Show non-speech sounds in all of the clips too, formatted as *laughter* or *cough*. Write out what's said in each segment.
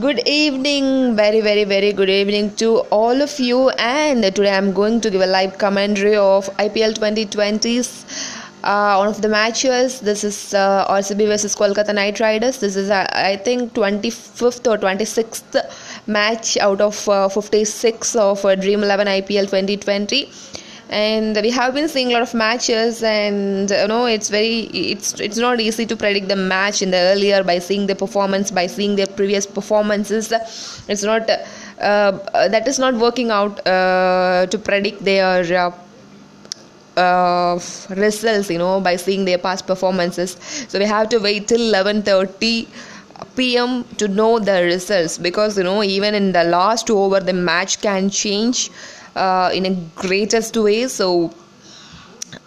Good evening, very, very, very good evening to all of you. And today I'm going to give a live commentary of IPL 2020's uh, one of the matches. This is uh, RCB versus Kolkata Knight Riders. This is, uh, I think, 25th or 26th match out of uh, 56 of uh, Dream 11 IPL 2020 and we have been seeing a lot of matches and you know it's very it's it's not easy to predict the match in the earlier by seeing the performance by seeing their previous performances. It's not uh, that is not working out uh, to predict their uh, results you know by seeing their past performances. So we have to wait till 11:30 pm to know the results because you know even in the last over the match can change uh, in a greatest way. So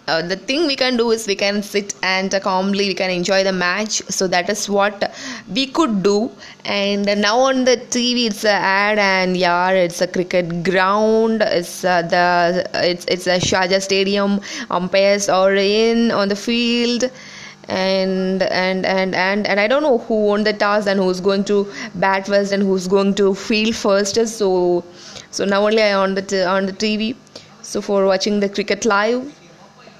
uh, the thing we can do is we can sit and uh, calmly we can enjoy the match. So that is what we could do. And now on the tv it's a ad and yeah it's a cricket ground. It's uh, the it's it's a sharjah stadium. Umpires are in on the field. And and and and and I don't know who won the toss and who's going to bat first and who's going to field first. So so now only I on the t- on the TV. So for watching the cricket live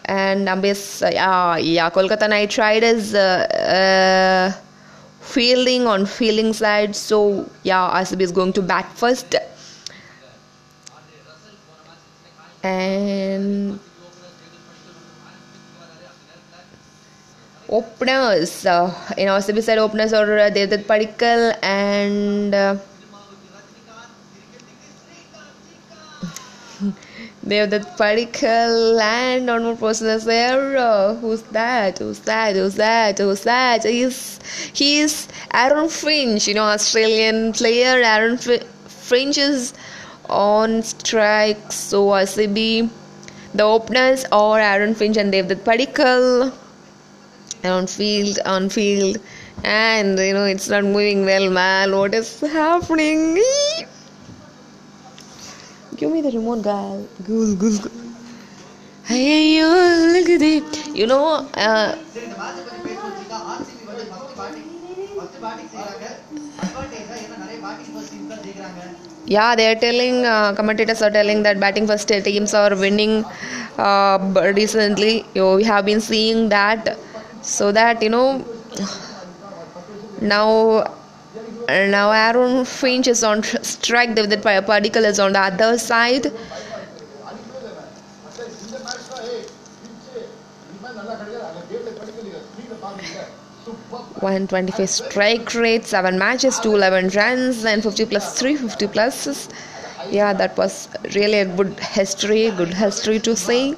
and yes, uh, yeah, yeah, Kolkata Knight Riders uh, uh, fielding on fielding side. So yeah, RCB is going to bat first and openers uh, in RCB side openers are uh, Devdutt Padikkal and uh, Devdutt Padikkal and one more person is there uh, who's that? Who's that? Who's that? Who's that? He's he's Aaron Finch you know Australian player. Aaron Finch is on strike so RCB the openers are Aaron Finch and Devdutt Padikkal on field on field. And you know it's not moving well man. What is happening give me the remote girl gool gool hey you know uh, yeah they are telling uh, commentators are telling that batting first teams are winning uh, recently. You know, we have been seeing that. So that you know *sighs* now now Aaron Finch is on strike the, the Padikkal is on the other side one twenty five strike rate, seven matches, two eleven runs, and fifty plus three fifty pluses. Yeah, that was really a good history, good history to say.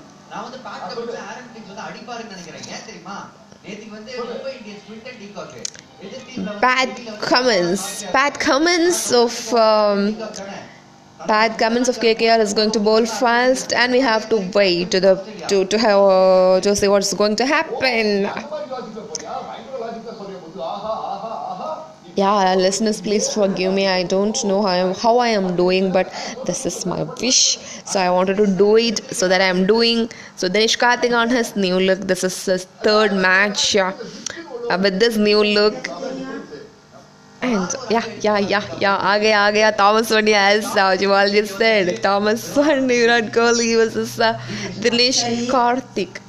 Pat Cummins. Bad comments of um, Pat Cummins of KKR is going to bowl fast, and we have to wait to the to to have uh, to see what's going to happen. Yeah, listeners, please forgive me. I don't know how I am, how I am doing, but this is my wish. So I wanted to do it so that I am doing. So Dinesh Karthik on his new look. This is his third match uh, with this new look. And yeah, yeah, yeah, yeah, aage, aage, Thomas Swaney, as Savji already said, Thomas Swaney, Virat Kohli versus uh, Dinesh Karthik.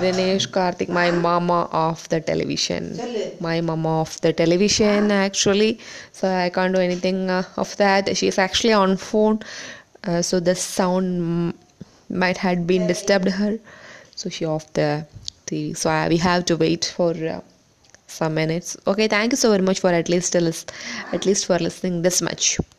Dinesh Karthik, my mama of the television. My mama of the television, actually. So I can't do anything uh, of that. She is actually on phone. Uh, so the sound might have been disturbed her. So she off the TV. So I, we have to wait for. Uh, some minutes. Okay, thank you so very much for at least at least for listening this much.